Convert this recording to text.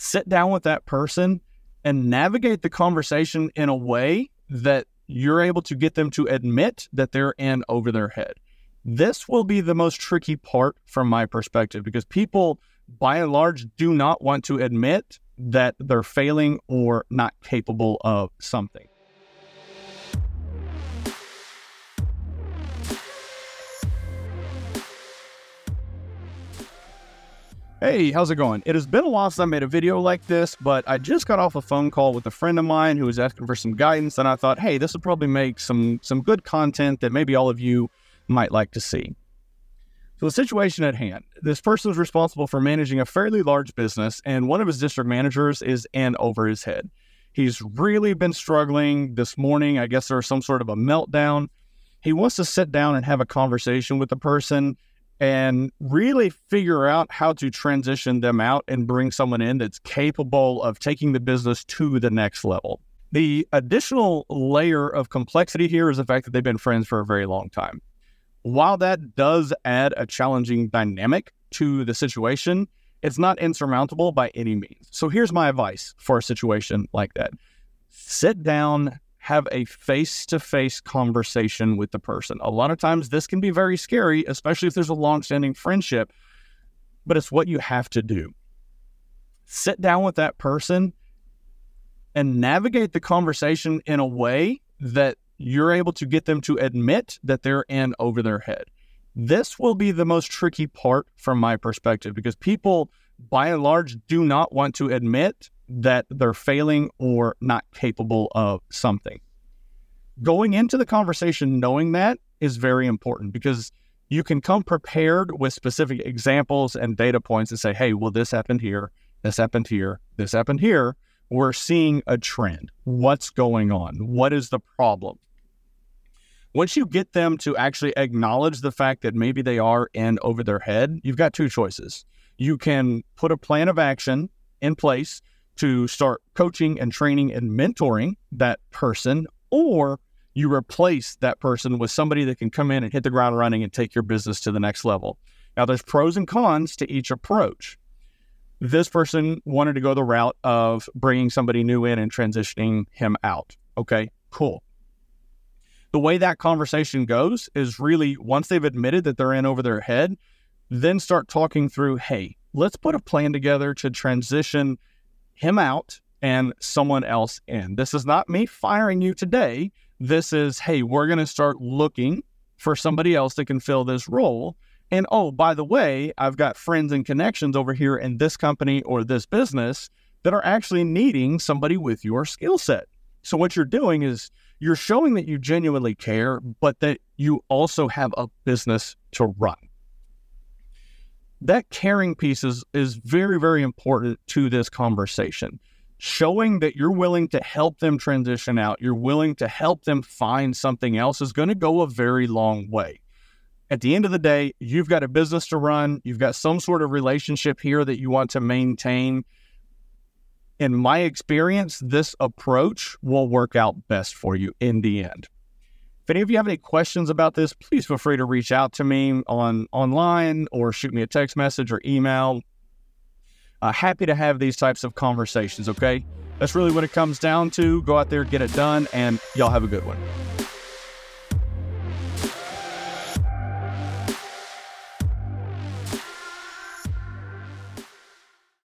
sit down with that person and navigate the conversation in a way that you're able to get them to admit that they're in over their head. This will be the most tricky part from my perspective because people, by and large, do not want to admit that they're failing or not capable of something. Hey, how's it going? It has been a while since I made a video like this, but I just got off a phone call with a friend of mine who was asking for some guidance, and I thought, hey, this would probably make some some good content that maybe all of you might like to see. So the situation at hand, this person is responsible for managing a fairly large business, and one of his district managers is in over his head. He's really been struggling this morning. I guess there's some sort of a meltdown. He wants to sit down and have a conversation with the person and really figure out how to transition them out and bring someone in that's capable of taking the business to the next level. The additional layer of complexity here is the fact that they've been friends for a very long time. While that does add a challenging dynamic to the situation, it's not insurmountable by any means. So here's my advice for a situation like that sit down, have a face to face conversation with the person. A lot of times, this can be very scary, especially if there's a long standing friendship, but it's what you have to do. Sit down with that person and navigate the conversation in a way that you're able to get them to admit that they're in over their head. This will be the most tricky part from my perspective because people, by and large, do not want to admit that they're failing or not capable of something. Going into the conversation knowing that is very important because you can come prepared with specific examples and data points and say, hey, well, this happened here, this happened here, this happened here. We're seeing a trend. What's going on? What is the problem? Once you get them to actually acknowledge the fact that maybe they are in over their head, you've got two choices. You can put a plan of action in place to start coaching and training and mentoring that person, or you replace that person with somebody that can come in and hit the ground running and take your business to the next level. Now, there's pros and cons to each approach. This person wanted to go the route of bringing somebody new in and transitioning him out. Okay, cool. The way that conversation goes is really once they've admitted that they're in over their head, then start talking through hey, let's put a plan together to transition him out and someone else in. This is not me firing you today. This is, hey, we're going to start looking for somebody else that can fill this role. And oh, by the way, I've got friends and connections over here in this company or this business that are actually needing somebody with your skill set. So, what you're doing is you're showing that you genuinely care, but that you also have a business to run that caring piece is, is very, very important to this conversation. Showing that you're willing to help them transition out, you're willing to help them find something else is going to go a very long way. At the end of the day, you've got a business to run, you've got some sort of relationship here that you want to maintain. In my experience, this approach will work out best for you in the end. If any of you have any questions about this, please feel free to reach out to me on online or shoot me a text message or email. Uh, happy to have these types of conversations, okay? That's really what it comes down to. Go out there, get it done, and y'all have a good one.